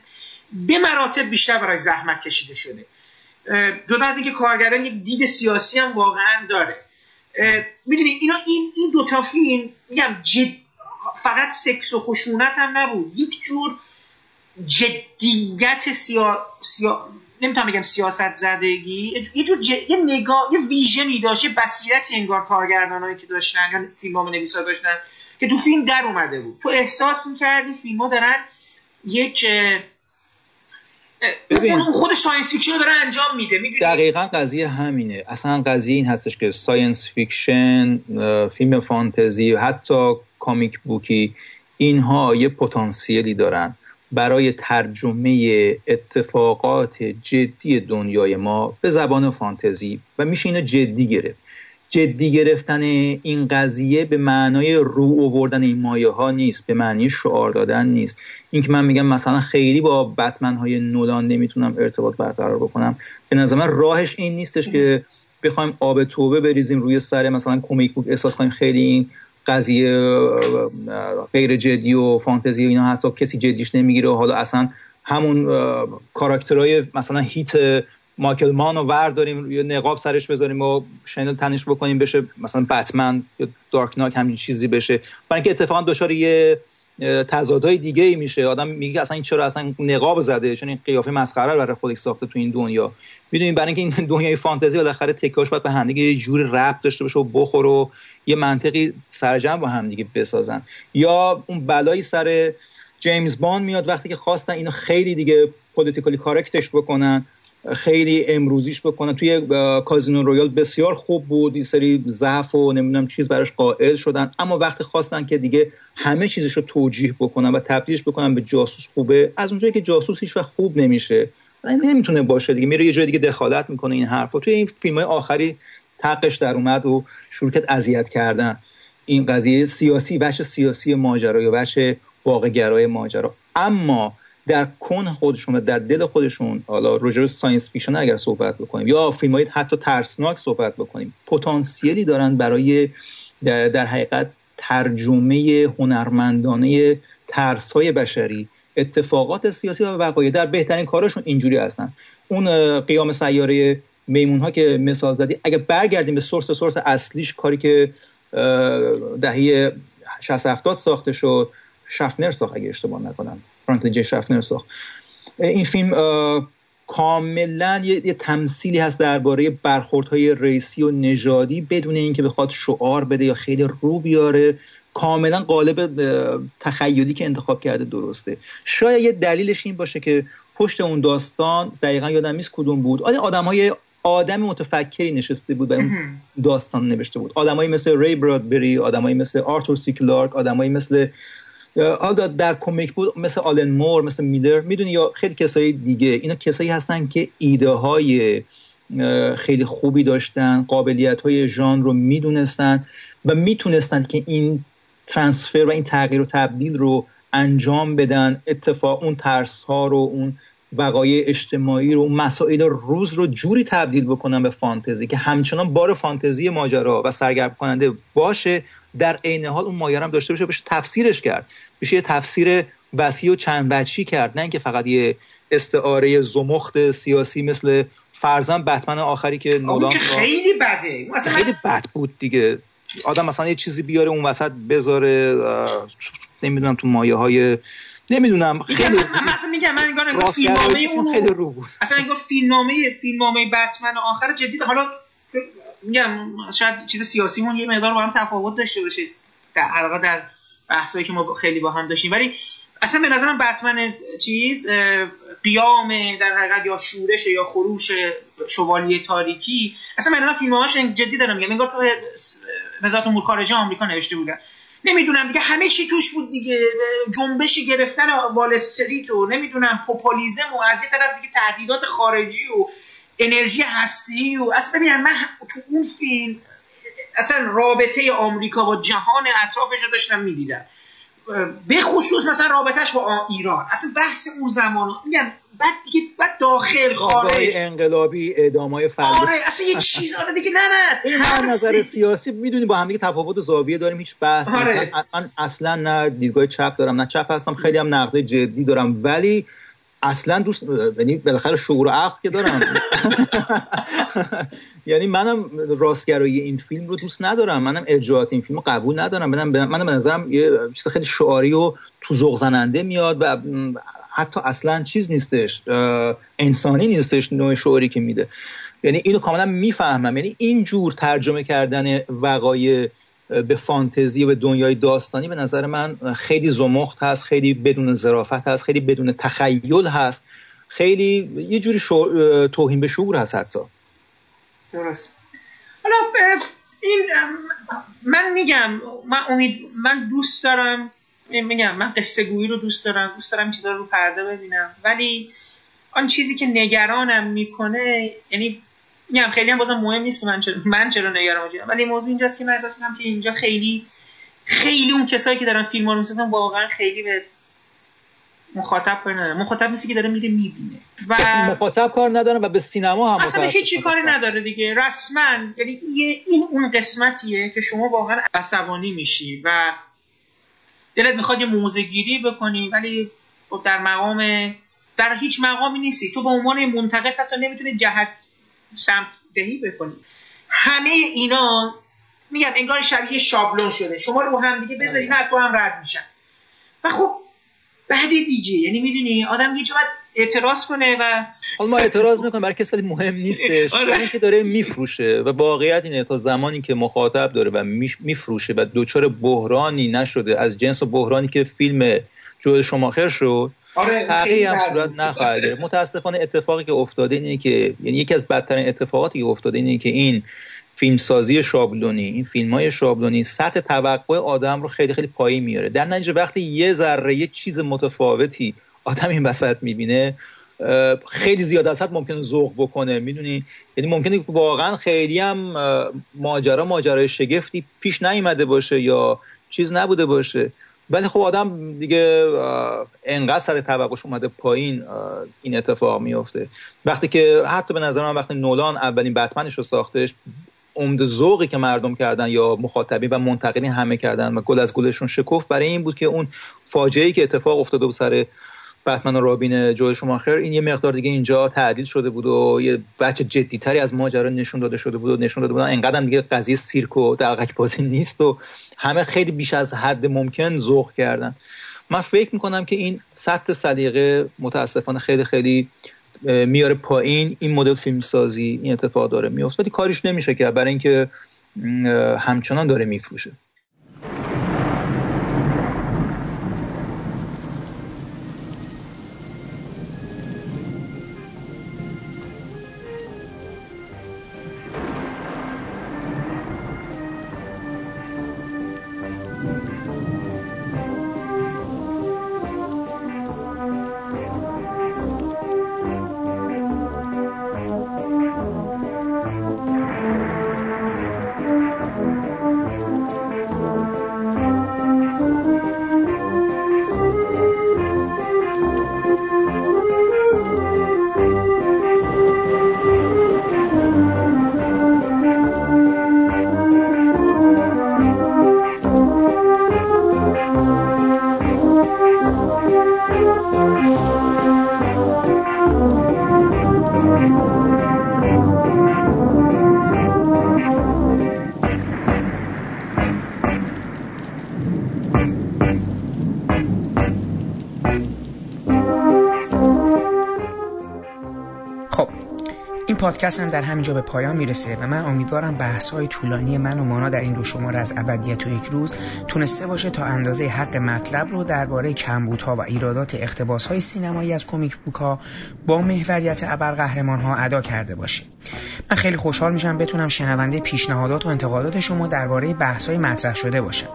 به مراتب بیشتر براش زحمت کشیده شده. جدا از اینکه کارگردان یک دید سیاسی هم واقعا داره. می‌دونی اینا این این دو تا فیلم میگم جد فقط سکس و خشونت هم نبود. یک جور جدیت سیا... سیا... نمی‌تونم بگم سیاست زدگی یه جور یه نگاه یه vision ی داشت یه بصیرتی انگار کارگردانایی که داشتن یا فیلمنامه نویسا داشتن که تو فیلم در اومده بود. تو احساس می‌کردی فیلم ها دارن یک ببین. خود science fiction داره انجام میده دقیقا قضیه همینه. اصلا قضیه این هستش که science fiction فیلم فانتزی و حتی comic book ی اینها یه پتانسیلی دارن برای ترجمه اتفاقات جدی دنیای ما به زبان فانتزی. و میشه اینو جدی گرفت. جدی گرفتن این قضیه به معنای رو آوردن این مایه ها نیست به معنی شعار دادن نیست. این که من میگم مثلا خیلی با بتمن های نولان نمی‌تونم ارتباط برقرار بکنم به نظر من راهش این نیستش که بخوایم آب توبه بریزیم روی سر مثلا کمیک بوک احساس کنیم خیلی این قضیه غیر جدی و فانتزی و اینا هست و کسی جدیش نمی‌گیره و حالا اصلا همون کاراکترهای مثلا هیت مایکل مان رو ورداریم یه نقاب سرش بذاریم و شنل تنش بکنیم بشه مثلا بتمن یا دارک ناک همین چیزی بشه. برای اینکه اتفاقا دچار یه تضادهای دیگه ای میشه. آدم میگه اصلا این چرا اصلا نقاب زده؟ چون این قیافه مسخره برای خودش ساخته تو این دنیا. می‌دونیم برای اینکه این *laughs* دنیای فانتزی بالاخره تکاش باید به همدیگه یه جور ربط داشته باشه و بخوره و یه منطقی سرجمع با همدیگه بسازن. یا اون بلایی سر جیمز باند میاد وقتی که خواستن اینو خیلی دیگه politically correct ش بکنن. خیلی امروزیش بکنن توی کازینو رویال بسیار خوب بود. این سری ضعف و نمی‌دونم چیز براش قائل شدن. اما وقتی خواستن که دیگه همه چیزش رو توجیه بکنن و تبدیلش بکنن به جاسوس خوبه. از اونجایی که جاسوس هیچ خوب نمیشه نمی‌تونه باشه دیگه. میره یه جای دیگه دخالت می‌کنه این حرفا. توی این فیلم های آخری تقش در اومد و شروع اذیت کردن. این قضیه سیاسی وجه سیاسی ماجرا یا وجه واقع گرای ماجرا. اما در کنه خودشون و در دل خودشون حالا راجع science fiction اگر صحبت بکنیم یا فیلم های حتی ترسناک صحبت بکنیم پتانسیلی دارن برای در, حقیقت ترجمه هنرمندانه ترس های بشری اتفاقات سیاسی و وقایع در بهترین کارشون اینجوری هستن. اون قیام سیاره میمون ها که مثال زدی اگه برگردیم به سورس سورس اصلیش کاری که دهه 60 70 ساخته شد شفنر ساخت اگه اشتباه نکنم. فرانکلین جی شفنر ساخت. این فیلم کاملا یه, یه تمثیلی هست درباره برخوردهای ریسی و نژادی بدون اینکه بخواد شعار بده یا خیلی رو بیاره. کاملا قالب تخیلی که انتخاب کرده درسته. شاید یه دلیلش این باشه که پشت اون داستان دقیقا یادم نیست کدوم بود. آدم های آدم متفکری نشسته بود و اون داستان نوشته بود. آدمایی مثل ری برادبری آدمایی مثل آرتور سی کلارک آدمایی مثل حالا در کمیک بود مثل آلن مور مثل میلر. می‌دونی یا خیلی کسایی دیگه اینا کسایی هستن که ایده های خیلی خوبی داشتن قابلیت های ژان رو می‌دونستن و می‌تونستن که این ترانسفر و این تغییر و تبدیل رو انجام بدن اتفاق اون ترس ها رو اون وقایع اجتماعی رو مسائل روز رو جوری تبدیل بکنن به فانتزی که همچنان بار فانتزی ماجرا و سرگرم کننده باشه در عین حال اون ماجرا هم داشته باشه بشه تفسیرش کرد. بشه یه تفسیر وسیع و چند وجهی کرد. نه اینکه فقط یه استعاره زمخت سیاسی مثل فرزن بتمن آخری که نولان خیلی بده. خیلی بد بود دیگه. آدم مثلا یه چیزی بیاره اون وسط بذاره نمی‌دونم تو مایه های نمی‌دونم خیلی مثلا میگم من انگار فیلمنامه اون خیلی رو بود. اصلا انگار فیلمنامه فیلمنامه بتمن آخر جدید حالا میگم شاید چیز سیاسیمون یه مقدار با هم تفاوت داشته باشه. در در بحثایی که ما خیلی با هم داشتیم. ولی اصلا به نظرم بتمن چیز قیام در حقیقت یا شورش یا خروش شوالیه تاریکی اصلا من فیلمهاش جدی دارم میگم. انگار تو وزارت امور خارجه آمریکا نوشته بودن نمی‌دونم دیگه همه چی توش بود دیگه. جنبشی گرفتن وال استریت و نمی‌دونم پوپولیزم و از یه طرف دیگه تهدیدات خارجی و انرژی هستی و اصلا ببینم من تو اون فیلم اصلا رابطه آمریکا با جهان اطرافش رو داشتم می‌دیدم. به خصوص مثلا رابطهش با ایران. اصلا بحث اون زمان میگم بعد دیگه بعد داخل خارج. انقلابی اعدامای فردی. آره اصلا یه چیز آره دیگه نه نه این نظر سیاسی می‌دونی با هم دیگه تفاوت زاویه داریم هیچ بحث آره. من اصلا نه دیدگاه چپ دارم نه چپ هستم. خیلی هم نقد جدی دارم. ولی اصلا دوست یعنی بالاخره شعور و عقل که دارم. *laughs* یعنی منم راستگرایی این فیلم رو دوست ندارم. منم ارجاعات این فیلم رو قبول ندارم. منم منم به نظرم یه چیز خیلی شعاری و تو ذوق زننده میاد و حتی اصلا چیز نیستش انسانی نیستش نوع شعاری که میده. یعنی اینو کاملا می‌فهمم. یعنی این جور ترجمه کردن وقایع به فانتزی و به دنیای داستانی به نظر من خیلی زمخت هست خیلی بدون ظرافت هست خیلی بدون تخیل هست. خیلی یه جوری توهین به شعور هست حتی. درست. حالا این من میگم من امید من دوست دارم میگم من قصه گویی رو دوست دارم دوست دارم چیزا رو پرده ببینم. ولی آن چیزی که نگرانم می‌کنه یعنی میگم خیلی هم بازم مهم نیست که من چرا من چرا نگران ولی موضوع اینجاست که من احساس می‌کنم که اینجا خیلی خیلی اون کسایی که دارن فیلم رو می‌سازن واقعا خیلی به مخاطب کار نداره مخاطب نیستی که داره میره می‌بینه. و مخاطب کار نداره و به سینما هم اصلا هیچی کاری نداره دیگه. رسما یعنی این اون قسمتیه که شما واقعا عصبانی میشی و دلت می‌خواد یه موزه گیری بکنی ولی خب در مقام در هیچ مقامی نیستی. تو به عنوان منتقد حتی نمی‌تونی جهت سمت دهی بکنی همه اینا میگم انگار شبیه شابلون شده. شما رو هم دیگه بذاری نه تو هم رد میشن. و خب بعد دیگه یعنی می‌دونی آدم یه باید اعتراض کنه و حالا ما اعتراض می‌کنیم برای کسی مهم نیستش. *laughs* آره. که داره میفروشه و واقعیت اینه تا زمانی که مخاطب داره و میفروشه و دوچار بحرانی نشده از جنس بحرانی که فیلم جوه شماخر شد آره هم صورت نخواهد گرفت. متاسفانه اتفاقی که افتاده اینه که یعنی یکی از بدترین اتفاقاتی که افتاده اینه که این فیلمسازی شابلونی این فیلم های شابلونی سطح توقع آدم رو خیلی خیلی پایین میاره. در نتیجه وقتی یه ذره یه چیز متفاوتی آدم این وسط می‌بینه خیلی زیاد از حد ممکنه ذوق بکنه. می‌دونی؟ یعنی ممکنه واقعا خیلی هم ماجرا ماجرای شگفتی پیش نیامده باشه یا چیز نبوده باشه. ولی خب آدم دیگه انقدر سر توقعش اومده پایین این اتفاق میفته. وقتی که حتی به نظر من وقتی نولان اولین بتمنش رو ساختش عمد ذوقی که مردم کردن یا مخاطبین و منتقدین همه کردن و گل از گلشون شکفت برای این بود که اون فاجعه که اتفاق افتاده بود سر بتمن و رابین جو شماخر این یه مقدار دیگه اینجا تعدیل شده بود و یه بچه جدیتری از ماجرا نشون داده شده بود و نشون داده بودن انقدر دیگه قضیه سیرک و دلغک بازی *laughs* نیست و همه خیلی بیش از حد ممکن ذوق کردن. من فکر می‌کنم که این سطح سلیقه متاسفانه خیلی خیلی میاره پایین. این مدل فیلم سازی این اتفاق داره میفته ولی کاریش نمیشه که برای اینکه همچنان داره میفروشه. پادکست هم در همینجا به پایان می‌رسه و من امیدوارم بحث های طولانی من و مانا در این دو شمار از ابدیت و یک روز تونسته باشه تا اندازه حق مطلب رو درباره کمبودها و ایرادات اقتباس های سینمایی از کمیک بوک ها با محوریت ابرقهرمان ها ادا کرده باشه. من خیلی خوشحال میشم بتونم شنونده پیشنهادات و انتقادات شما درباره بحث های مطرح شده باشم.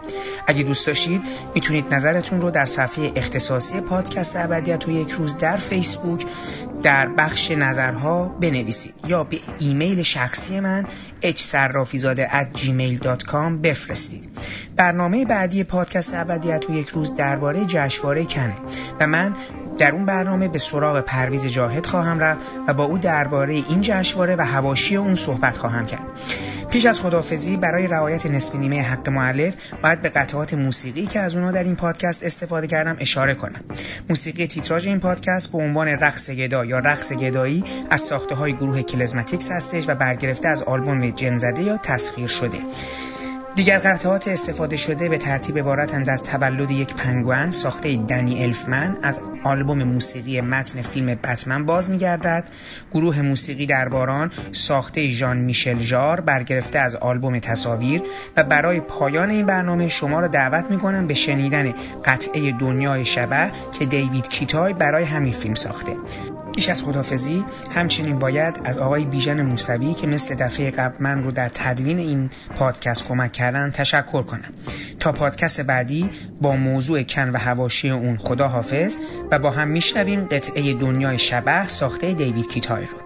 اگه دوست داشتید می‌تونید نظرتون رو در صفحه اختصاصی پادکست ابدیت و یک روز در فیسبوک در بخش نظرها بنویسید یا به ایمیل شخصی من hsrafizade at gmail.com بفرستید. برنامه بعدی پادکست ابدیت و یک روز درباره جشنواره کنه و من در اون برنامه به سراغ پرویز جاهد خواهم رفت و با او درباره این جشنواره و هواشی اون صحبت خواهم کرد. پیش از خدافزی برای رعایت نصف نیمه حق معلف باید به قطعات موسیقی که از اونها در این پادکست استفاده کردم اشاره کنم. موسیقی تیتراژ این پادکست به عنوان رقص گدا یا رقص گدایی از ساخته های گروه کلزماتیکس هستش و برگرفته از آلبوم جنزده یا تسخیر شده. دیگر قطعات استفاده شده به ترتیب عبارتند از تولد یک پنگوان ساخته دنی الفمن. از آلبوم موسیقی متن فیلم بتمن باز میگردد. گروه موسیقی درباران ساخته ژان میشل ژار برگرفته از آلبوم تصاویر و برای پایان این برنامه شما را دعوت می‌کنم به شنیدن قطعه دنیای شبه که دیوید کیتای برای همین فیلم ساخته. پیش از خدافزی همچنین باید از آقای بیژن موسوی که مثل دفعه قبل من رو در تدوین این پادکست کمک کردن تشکر کنم. تا پادکست بعدی با موضوع کن و هواشی اون خدا حافظ و با هم میشنویم قطعه دنیای شبه ساخته دیوید کیتای رو.